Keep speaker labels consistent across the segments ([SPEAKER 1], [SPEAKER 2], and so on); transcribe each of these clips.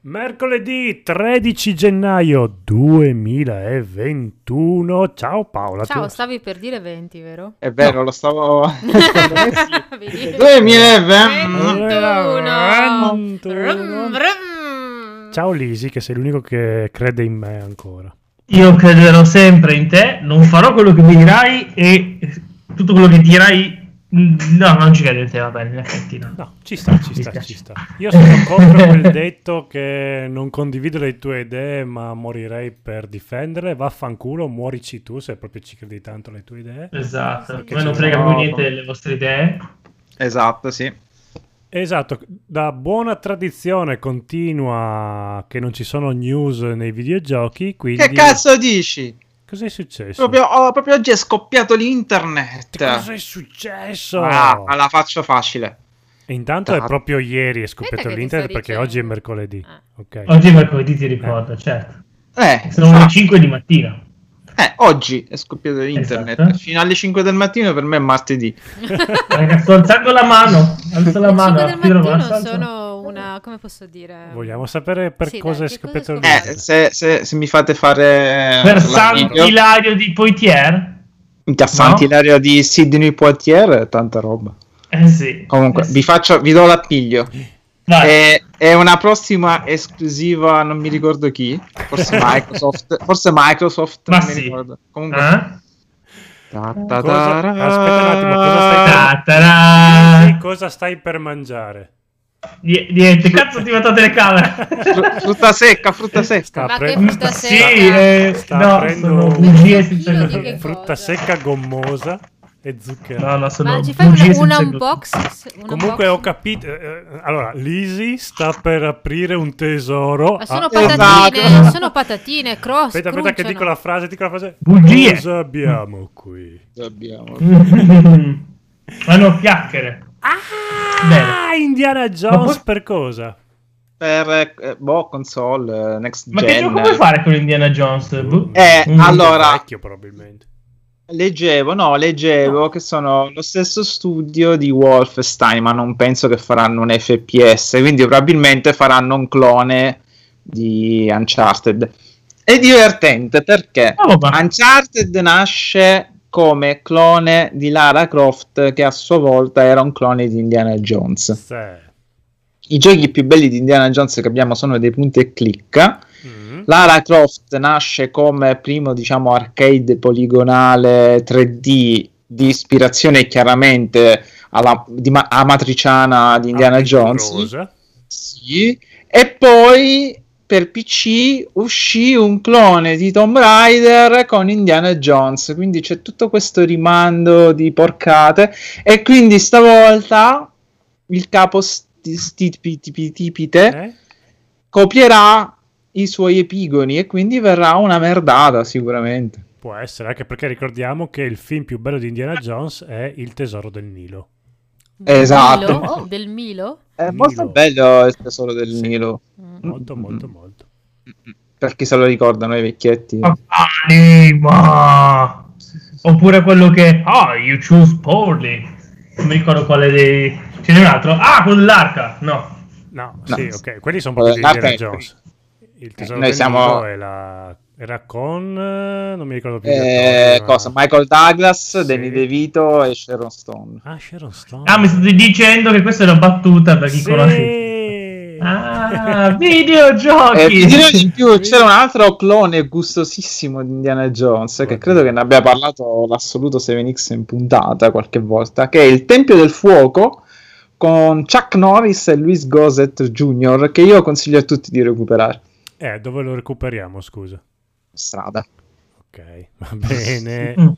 [SPEAKER 1] Mercoledì 13 gennaio 2021. Ciao Paola.
[SPEAKER 2] Ciao,
[SPEAKER 1] tu-
[SPEAKER 2] stavi per dire 20, vero?
[SPEAKER 3] È vero, lo stavo...
[SPEAKER 2] Vedi?
[SPEAKER 3] 2020.
[SPEAKER 2] 21.
[SPEAKER 1] 21. Ciao Lisi, che sei l'unico che crede in me ancora.
[SPEAKER 4] Io crederò sempre in te, non farò quello che mi dirai e tutto quello che dirai... mm, No, non ci credo in te, va bene, in effetti no.
[SPEAKER 1] No, ci sta, ci sta, ci sta. Io sono contro quel detto che non condivido le tue idee, ma morirei per difenderle. Vaffanculo, muorici tu se proprio ci credi tanto alle tue idee.
[SPEAKER 4] Esatto,
[SPEAKER 1] Perché
[SPEAKER 4] non frega più niente delle vostre idee.
[SPEAKER 3] Esatto, sì.
[SPEAKER 1] Esatto, da buona tradizione continua che non ci sono news nei videogiochi, quindi...
[SPEAKER 3] Che cazzo dici?
[SPEAKER 1] Cos'è successo?
[SPEAKER 3] Proprio, oh, proprio oggi è scoppiato l'internet.
[SPEAKER 1] Cos'è successo?
[SPEAKER 3] Ah, la faccio facile.
[SPEAKER 1] E intanto è
[SPEAKER 3] Cazzo.
[SPEAKER 1] proprio ieri è scoppiato l'internet perché
[SPEAKER 2] dicendo.
[SPEAKER 1] oggi è mercoledì.
[SPEAKER 2] Ah.
[SPEAKER 1] Ok.
[SPEAKER 4] Oggi è mercoledì, ti ricordo, certo.
[SPEAKER 3] Eh,
[SPEAKER 4] Sono le
[SPEAKER 3] ah,
[SPEAKER 4] 5 di mattina.
[SPEAKER 3] eh, oggi è scoppiato l'internet.
[SPEAKER 4] Esatto.
[SPEAKER 3] Fino alle 5 del mattino per me è martedì.
[SPEAKER 4] Ragazzi, sto alzando la mano. Alzo la
[SPEAKER 2] Le
[SPEAKER 4] mano.
[SPEAKER 2] 5 del
[SPEAKER 4] chiudo la mano,
[SPEAKER 2] mattino sono una... come posso dire?
[SPEAKER 1] Vogliamo sapere per
[SPEAKER 2] Sì,
[SPEAKER 1] cosa
[SPEAKER 2] dai,
[SPEAKER 1] è scoppiato l'internet?
[SPEAKER 3] Eh, se, se- se mi fate fare...
[SPEAKER 4] Per
[SPEAKER 3] la
[SPEAKER 4] San
[SPEAKER 3] video-
[SPEAKER 4] Ilario di Poitiers?
[SPEAKER 3] Minchia, Sant'Ilario di Sidney Poitiers, tanta roba.
[SPEAKER 4] Eh sì.
[SPEAKER 3] Comunque,
[SPEAKER 4] Eh sì.
[SPEAKER 3] vi faccio, vi do l'appiglio. È, è una prossima esclusiva, non mi ricordo chi, forse Microsoft, forse Microsoft,
[SPEAKER 4] Ma
[SPEAKER 3] non mi
[SPEAKER 4] sì.
[SPEAKER 3] ricordo. Comunque,
[SPEAKER 4] Eh?
[SPEAKER 3] ta- ta-
[SPEAKER 1] Cosa-
[SPEAKER 3] ta-
[SPEAKER 1] aspetta un attimo, cosa stai
[SPEAKER 4] Ta- ta-da!
[SPEAKER 1] Sì, cosa stai per mangiare?
[SPEAKER 4] Nie- Niente, cazzo ti la telecamera.
[SPEAKER 3] Fru- frutta secca, frutta secca.
[SPEAKER 1] Sta
[SPEAKER 2] Ma che
[SPEAKER 1] aprendo-
[SPEAKER 2] frutta
[SPEAKER 4] Sì,
[SPEAKER 2] secca?
[SPEAKER 4] eh,
[SPEAKER 1] Sta
[SPEAKER 4] no, sono bugie senza
[SPEAKER 1] frutta
[SPEAKER 2] cosa?
[SPEAKER 1] secca gommosa e zucchero.
[SPEAKER 4] No, no, sono
[SPEAKER 2] Ma ci fai un, un
[SPEAKER 4] senza glutine.
[SPEAKER 2] unbox? un
[SPEAKER 1] Comunque
[SPEAKER 2] unboxing?
[SPEAKER 1] ho capito. eh, eh, allora, Lisi sta per aprire un tesoro.
[SPEAKER 2] Ma sono
[SPEAKER 1] Ah,
[SPEAKER 2] patatine,
[SPEAKER 3] Esatto.
[SPEAKER 2] sono patatine, cross.
[SPEAKER 1] Aspetta, aspetta, che dico la frase. Dico la frase.
[SPEAKER 4] Bugie.
[SPEAKER 1] Cosa abbiamo qui?
[SPEAKER 3] Abbiamo.
[SPEAKER 4] Fanno chiacchiere.
[SPEAKER 1] Ah,
[SPEAKER 4] Bene.
[SPEAKER 1] Indiana Jones
[SPEAKER 4] poi-
[SPEAKER 1] per cosa?
[SPEAKER 3] Per eh, boh, console, eh, next
[SPEAKER 4] Ma
[SPEAKER 3] gen.
[SPEAKER 4] che gioco puoi fare con Indiana Jones? Bu-
[SPEAKER 3] Eh,
[SPEAKER 4] Mm.
[SPEAKER 3] allora-
[SPEAKER 1] vecchio probabilmente.
[SPEAKER 3] Leggevo, no, leggevo che sono lo stesso studio di Wolfenstein, ma non penso che faranno un FPS, quindi probabilmente faranno un clone di Uncharted. È divertente perché
[SPEAKER 4] Oh.
[SPEAKER 3] Uncharted nasce come clone di Lara Croft, che a sua volta era un clone di Indiana Jones.
[SPEAKER 1] Sì.
[SPEAKER 3] I giochi più belli di Indiana Jones che abbiamo sono dei punti e clicca.
[SPEAKER 1] Mm.
[SPEAKER 3] Lara Croft nasce come primo, diciamo, arcade poligonale 3D di ispirazione chiaramente alla di ma- amatriciana di Indiana Jones.
[SPEAKER 1] Avventurosa.
[SPEAKER 3] Sì. E poi per PC uscì un clone di Tomb Raider con Indiana Jones. Quindi c'è tutto questo rimando di porcate. E quindi stavolta il capo sti- stipite
[SPEAKER 1] Eh?
[SPEAKER 3] copierà i suoi epigoni e quindi verrà una merdata sicuramente.
[SPEAKER 1] Può essere, anche perché ricordiamo che il film più bello di Indiana Jones è Il tesoro del Nilo.
[SPEAKER 2] Del
[SPEAKER 3] Esatto.
[SPEAKER 2] Milo? Del Milo?
[SPEAKER 3] È
[SPEAKER 1] Nilo.
[SPEAKER 3] molto bello il tesoro del
[SPEAKER 1] Sì.
[SPEAKER 3] Nilo.
[SPEAKER 2] Mm.
[SPEAKER 1] Molto, molto, molto.
[SPEAKER 3] Per chi se lo ricordano i vecchietti.
[SPEAKER 4] Anima! Oppure quello che... Ah, you choose poorly. Non mi ricordo quale dei... Ce n'è un altro. Ah, quello dell'arca. No.
[SPEAKER 1] No,
[SPEAKER 3] No.
[SPEAKER 1] sì, ok, quelli sono proprio di Indiana Jones. Il tesoro
[SPEAKER 3] noi siamo-
[SPEAKER 1] è la- era con... eh, non mi ricordo più.
[SPEAKER 3] Eh,
[SPEAKER 1] attori, ma-
[SPEAKER 3] cosa? Michael Douglas,
[SPEAKER 1] Sì.
[SPEAKER 3] Danny DeVito e Sharon Stone.
[SPEAKER 1] Ah, Sharon Stone.
[SPEAKER 4] Ah, mi state dicendo che questa è una battuta per chi
[SPEAKER 1] Sì!
[SPEAKER 4] conosce... Ah, videogiochi!
[SPEAKER 3] E dirò di più, c'era un altro clone gustosissimo di Indiana Jones, che credo che ne abbia parlato l'assoluto 7X in puntata qualche volta, che è il Tempio del Fuoco con Chuck Norris e Luis Gossett Jr., che io consiglio a tutti di recuperare.
[SPEAKER 1] Eh, dove lo recuperiamo, scusa?
[SPEAKER 3] Strada.
[SPEAKER 1] Ok, va bene.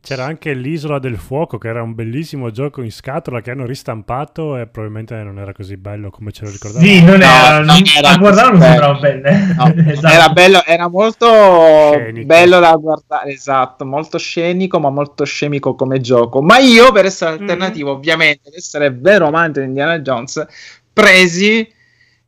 [SPEAKER 1] C'era anche l'Isola del Fuoco, che era un bellissimo gioco in scatola che hanno ristampato e probabilmente non era così bello come ce lo ricordavo.
[SPEAKER 4] Sì, non
[SPEAKER 3] No,
[SPEAKER 4] era...
[SPEAKER 3] non
[SPEAKER 4] non-
[SPEAKER 3] era
[SPEAKER 4] a
[SPEAKER 3] bello.
[SPEAKER 4] sembrava belle.
[SPEAKER 3] No,
[SPEAKER 4] Esatto.
[SPEAKER 3] era, bello, era molto
[SPEAKER 1] Scenico.
[SPEAKER 3] bello da guardare, esatto, molto scenico, ma molto scemico come gioco. Ma io, per essere
[SPEAKER 1] Mhm.
[SPEAKER 3] alternativo, ovviamente, ad essere vero amante di Indiana Jones, presi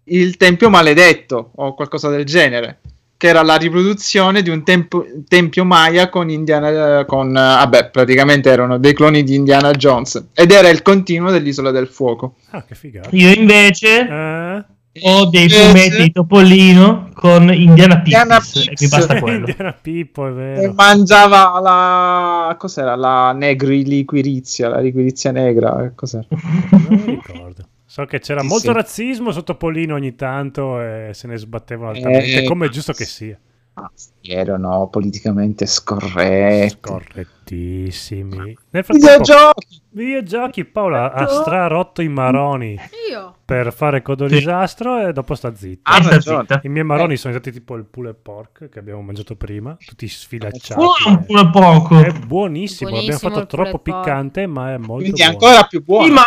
[SPEAKER 3] il Tempio Maledetto o qualcosa del genere. Che era la riproduzione di un tempo- tempio Maya con Indiana. Con, eh, vabbè, praticamente erano dei cloni di Indiana Jones. Ed era il continuo dell'Isola del Fuoco.
[SPEAKER 1] Ah, che figata.
[SPEAKER 4] Io invece
[SPEAKER 1] Eh?
[SPEAKER 4] Ho dei
[SPEAKER 3] Invece-
[SPEAKER 4] fumetti di Topolino con Indiana
[SPEAKER 3] Indiana
[SPEAKER 4] Pips e mi basta quello.
[SPEAKER 1] Indiana Pippo, è
[SPEAKER 3] E
[SPEAKER 1] vero.
[SPEAKER 3] mangiava la cos'era la negri liquirizia, la liquirizia negra, eh, cos'era?
[SPEAKER 1] Non mi ricordo. So che c'era
[SPEAKER 3] Sì,
[SPEAKER 1] molto
[SPEAKER 3] sì.
[SPEAKER 1] razzismo sotto Polino ogni tanto e se ne sbattevano altamente,
[SPEAKER 3] Eh,
[SPEAKER 1] come è giusto che sia.
[SPEAKER 3] Ah, erano politicamente scorretti.
[SPEAKER 1] Correttissimi. Nel frattempo,
[SPEAKER 3] Videogiochi.
[SPEAKER 1] videogiochi, Paola ha strarotto i maroni
[SPEAKER 2] Io.
[SPEAKER 1] per fare Codo
[SPEAKER 4] Sì.
[SPEAKER 1] Disastro e dopo sta zitto.
[SPEAKER 3] Ha
[SPEAKER 4] E sta
[SPEAKER 3] ragione.
[SPEAKER 4] zitta.
[SPEAKER 1] I miei maroni sono stati tipo il pulled pork che abbiamo mangiato prima, tutti sfilacciati.
[SPEAKER 4] Pure, pure poco.
[SPEAKER 1] È buonissimo, abbiamo
[SPEAKER 2] Buonissimo
[SPEAKER 1] fatto
[SPEAKER 2] il
[SPEAKER 1] troppo piccante, ma è molto
[SPEAKER 3] Quindi
[SPEAKER 1] buono.
[SPEAKER 3] ancora più buono.
[SPEAKER 4] Sì, ma-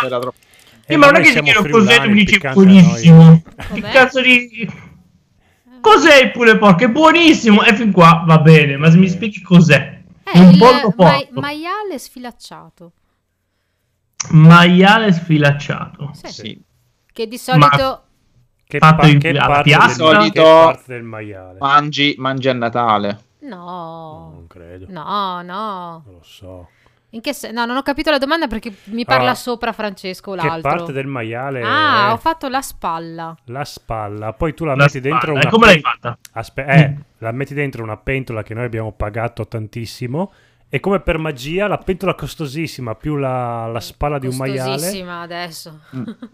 [SPEAKER 4] Sì, ma non è che ti chiedo cos'è mi dici
[SPEAKER 1] a
[SPEAKER 4] buonissimo. Che cazzo di... Cos'è il pure porco? È buonissimo. E fin qua va bene, ma se mi spieghi cos'è?
[SPEAKER 2] È
[SPEAKER 4] un
[SPEAKER 2] il
[SPEAKER 4] porco.
[SPEAKER 2] maiale sfilacciato.
[SPEAKER 4] Maiale sfilacciato.
[SPEAKER 2] Sì.
[SPEAKER 3] Sì.
[SPEAKER 2] Che di solito...
[SPEAKER 1] Che,
[SPEAKER 4] Fatto in-
[SPEAKER 1] che parte del,
[SPEAKER 3] Solito-
[SPEAKER 1] che parte del maiale?
[SPEAKER 3] Mangi, mangi a Natale.
[SPEAKER 2] No.
[SPEAKER 1] Non credo,
[SPEAKER 2] No, no.
[SPEAKER 1] non lo so.
[SPEAKER 2] In che se- No, non ho capito la domanda perché mi parla
[SPEAKER 1] Ah,
[SPEAKER 2] sopra Francesco
[SPEAKER 1] Che
[SPEAKER 2] l'altro.
[SPEAKER 1] parte del maiale
[SPEAKER 2] Ah,
[SPEAKER 1] è
[SPEAKER 2] ho fatto la spalla.
[SPEAKER 1] la spalla, poi tu la,
[SPEAKER 4] La
[SPEAKER 1] metti dentro
[SPEAKER 4] spalla.
[SPEAKER 1] una
[SPEAKER 4] E come l'hai fatta?
[SPEAKER 1] Aspe- eh, la metti dentro una pentola che noi abbiamo pagato tantissimo e come per magia la pentola costosissima più la, la spalla di un maiale
[SPEAKER 2] Costosissima adesso.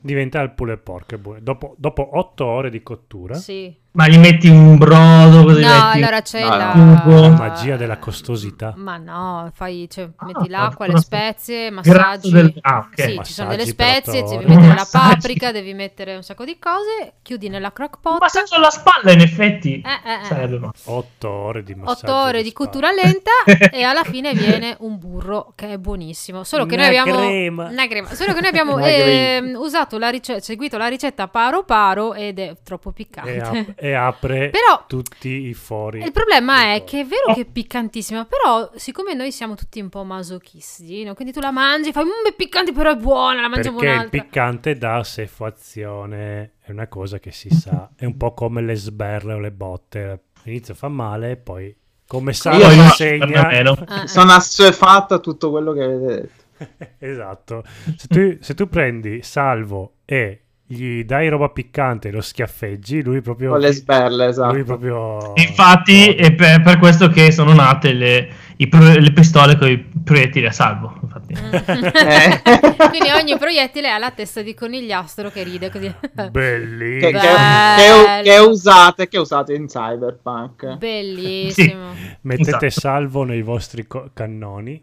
[SPEAKER 1] diventa il pulled pork. Dopo, dopo otto ore di cottura,
[SPEAKER 2] Sì.
[SPEAKER 4] Ma gli metti un brodo? Così
[SPEAKER 2] No,
[SPEAKER 4] metti...
[SPEAKER 2] allora c'è la...
[SPEAKER 1] la magia della costosità.
[SPEAKER 2] Ma no, fai, cioè,
[SPEAKER 4] Ah,
[SPEAKER 2] metti l'acqua, le spezie, massaggi.
[SPEAKER 4] del- ah, ok.
[SPEAKER 2] Sì, ci sono delle
[SPEAKER 1] Massaggi
[SPEAKER 2] spezie, devi mettere la
[SPEAKER 4] Massaggi.
[SPEAKER 2] paprika, devi mettere un sacco di cose, chiudi nella crock
[SPEAKER 4] Un
[SPEAKER 2] pot.
[SPEAKER 4] massaggio alla spalla, in effetti.
[SPEAKER 2] Eh, eh, eh.
[SPEAKER 4] Sarebbe ma-
[SPEAKER 1] Otto ore di massaggio.
[SPEAKER 2] 8 ore di cottura lenta e alla fine viene un burro che è buonissimo. Solo che noi
[SPEAKER 1] Una
[SPEAKER 2] abbiamo
[SPEAKER 1] crema.
[SPEAKER 2] una crema. Solo che noi abbiamo ehm, usato la ricetta, seguito la ricetta paro paro ed è troppo piccante.
[SPEAKER 1] E, ap- e apre
[SPEAKER 2] Però-
[SPEAKER 1] tutti i fori.
[SPEAKER 2] Il problema è che è vero che è piccantissima, però siccome noi siamo tutti un po' masochisti, no? quindi tu la mangi, fai mmm, è piccante però è buona, la mangiamo
[SPEAKER 1] Perché il
[SPEAKER 2] un'altra.
[SPEAKER 1] piccante dà sefazione, è una cosa che si sa, è un po' come le sberle o le botte. All'inizio fa male, poi come sa
[SPEAKER 3] Io no,
[SPEAKER 1] insegna.
[SPEAKER 4] meno.
[SPEAKER 2] Ah.
[SPEAKER 3] Sono assuefatto a tutto quello che avete detto.
[SPEAKER 1] esatto. Se tu, se tu prendi Salvo e gli dai roba piccante e lo schiaffeggi, lui proprio...
[SPEAKER 3] Con le sberle, esatto.
[SPEAKER 1] Lui proprio...
[SPEAKER 4] Infatti, è per, per questo che sono nate le, i pro- le pistole con i proiettili a salvo. Infatti.
[SPEAKER 3] Eh.
[SPEAKER 2] Quindi ogni proiettile ha la testa di conigliastro che ride così.
[SPEAKER 1] Bellissimo.
[SPEAKER 3] che, che, che, che usate, che usate in Cyberpunk.
[SPEAKER 2] Bellissimo.
[SPEAKER 1] Mettete
[SPEAKER 4] Esatto.
[SPEAKER 1] salvo nei vostri co- cannoni.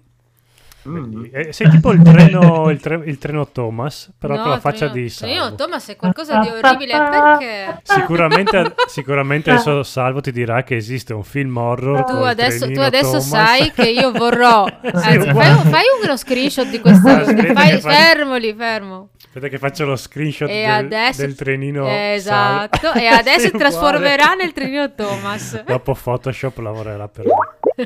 [SPEAKER 3] Mm.
[SPEAKER 1] Eh, sei tipo il treno, il, tre- il treno Thomas, però
[SPEAKER 2] No,
[SPEAKER 1] con la faccia
[SPEAKER 2] Trino-
[SPEAKER 1] di salvo.
[SPEAKER 2] Trino Thomas è qualcosa di orribile perché
[SPEAKER 1] Sicuramente, sicuramente adesso Salvo ti dirà che esiste un film horror.
[SPEAKER 2] tu adesso, tu adesso sai che io vorrò. Anzi,
[SPEAKER 1] Sì,
[SPEAKER 2] fai, fai uno screenshot di questa.
[SPEAKER 1] Aspetta
[SPEAKER 2] fai-
[SPEAKER 1] fai-
[SPEAKER 2] fermo lì, fermo.
[SPEAKER 1] Aspetta che faccio lo screenshot del,
[SPEAKER 2] adesso,
[SPEAKER 1] del trenino.
[SPEAKER 2] esatto.
[SPEAKER 1] Salvo.
[SPEAKER 2] E adesso si trasformerà nel trenino Thomas.
[SPEAKER 1] Dopo Photoshop lavorerà per me.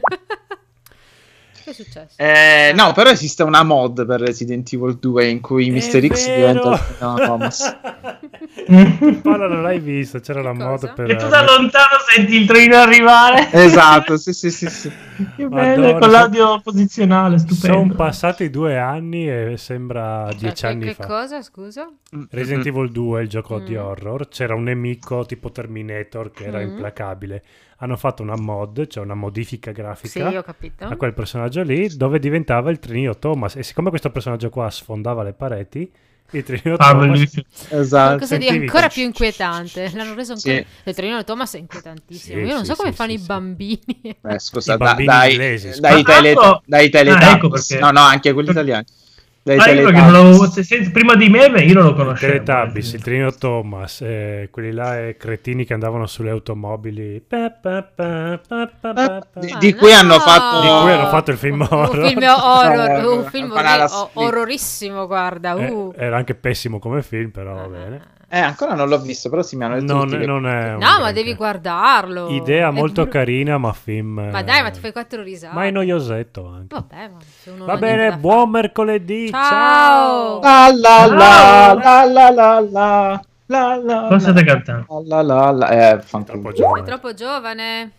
[SPEAKER 2] Che è successo?
[SPEAKER 3] Eh, no, però esiste una mod per Resident Evil 2 in cui
[SPEAKER 1] È
[SPEAKER 3] Mr. X
[SPEAKER 1] vero!
[SPEAKER 3] diventa il Trino Thomas.
[SPEAKER 1] Paolo non l'hai visto, c'era la
[SPEAKER 2] Che
[SPEAKER 1] mod
[SPEAKER 2] cosa?
[SPEAKER 1] per...
[SPEAKER 4] E tu da lontano senti il treno arrivare.
[SPEAKER 3] Esatto, sì, sì, sì, sì.
[SPEAKER 4] Che
[SPEAKER 1] Madonna,
[SPEAKER 4] bello, con l'audio posizionale, stupendo.
[SPEAKER 1] Sono passati due anni e sembra dieci
[SPEAKER 2] che,
[SPEAKER 1] anni
[SPEAKER 2] che
[SPEAKER 1] fa.
[SPEAKER 2] cosa, scusa?
[SPEAKER 1] Resident Evil 2, il gioco di
[SPEAKER 2] Mm.
[SPEAKER 1] horror, c'era un nemico tipo Terminator che era
[SPEAKER 2] Mm.
[SPEAKER 1] implacabile. Hanno fatto una mod, cioè una modifica
[SPEAKER 2] Sì,
[SPEAKER 1] grafica
[SPEAKER 2] ho capito.
[SPEAKER 1] a quel personaggio lì, dove diventava il trenino Thomas. E siccome questo personaggio qua sfondava le pareti, il trenino
[SPEAKER 4] Ah,
[SPEAKER 1] Thomas
[SPEAKER 4] bellissimo.
[SPEAKER 3] Esatto.
[SPEAKER 2] Qualcosa di ancora più inquietante. L'hanno reso ancora.
[SPEAKER 3] Sì.
[SPEAKER 2] Il trenino Thomas è inquietantissimo.
[SPEAKER 1] Sì,
[SPEAKER 2] Io non
[SPEAKER 1] sì,
[SPEAKER 2] so come
[SPEAKER 1] sì,
[SPEAKER 2] fanno
[SPEAKER 1] sì,
[SPEAKER 2] i
[SPEAKER 1] sì.
[SPEAKER 2] bambini.
[SPEAKER 3] Eh, scusa,
[SPEAKER 1] I
[SPEAKER 3] da-
[SPEAKER 1] bambini
[SPEAKER 3] dai,
[SPEAKER 1] inglesi,
[SPEAKER 3] dai, tele,
[SPEAKER 4] Ah,
[SPEAKER 3] dai
[SPEAKER 4] ecco
[SPEAKER 3] Teletubbies.
[SPEAKER 4] perché.
[SPEAKER 3] no, no, anche quelli italiani. Dai
[SPEAKER 4] Ah, io perché non l'avevo- se- se- prima di me, io non lo conoscevo.
[SPEAKER 1] Teletubbies, il trenino Thomas, eh, quelli là eh, cretini che andavano sulle automobili. Pa, pa, pa, pa, pa, pa, pa.
[SPEAKER 3] Di, di
[SPEAKER 2] no!
[SPEAKER 3] cui hanno fatto
[SPEAKER 1] Di cui hanno fatto il film horror.
[SPEAKER 2] Un film horror, un film orrorissimo, guarda.
[SPEAKER 1] Eh,
[SPEAKER 2] uh.
[SPEAKER 1] era anche pessimo come film, però va bene.
[SPEAKER 3] Eh, ancora non l'ho visto, però sì, mi hanno detto
[SPEAKER 1] Non,
[SPEAKER 3] che-
[SPEAKER 1] non è
[SPEAKER 2] No, ma
[SPEAKER 1] granché.
[SPEAKER 2] devi guardarlo.
[SPEAKER 1] Idea
[SPEAKER 2] È
[SPEAKER 1] molto
[SPEAKER 2] bru-
[SPEAKER 1] carina, ma film.
[SPEAKER 2] Ma
[SPEAKER 1] eh,
[SPEAKER 2] dai, ma ti fai quattro risate.
[SPEAKER 1] Ma è noiosetto anche.
[SPEAKER 2] Vabbè, ma se uno
[SPEAKER 1] Va bene, buon
[SPEAKER 2] fare.
[SPEAKER 1] mercoledì.
[SPEAKER 2] Ciao.
[SPEAKER 3] La la la
[SPEAKER 4] Ciao.
[SPEAKER 3] la la la la la la
[SPEAKER 4] Cosa state cantando?
[SPEAKER 3] la la la la eh.
[SPEAKER 1] Troppo
[SPEAKER 2] Sei
[SPEAKER 1] giovane.
[SPEAKER 2] troppo giovane.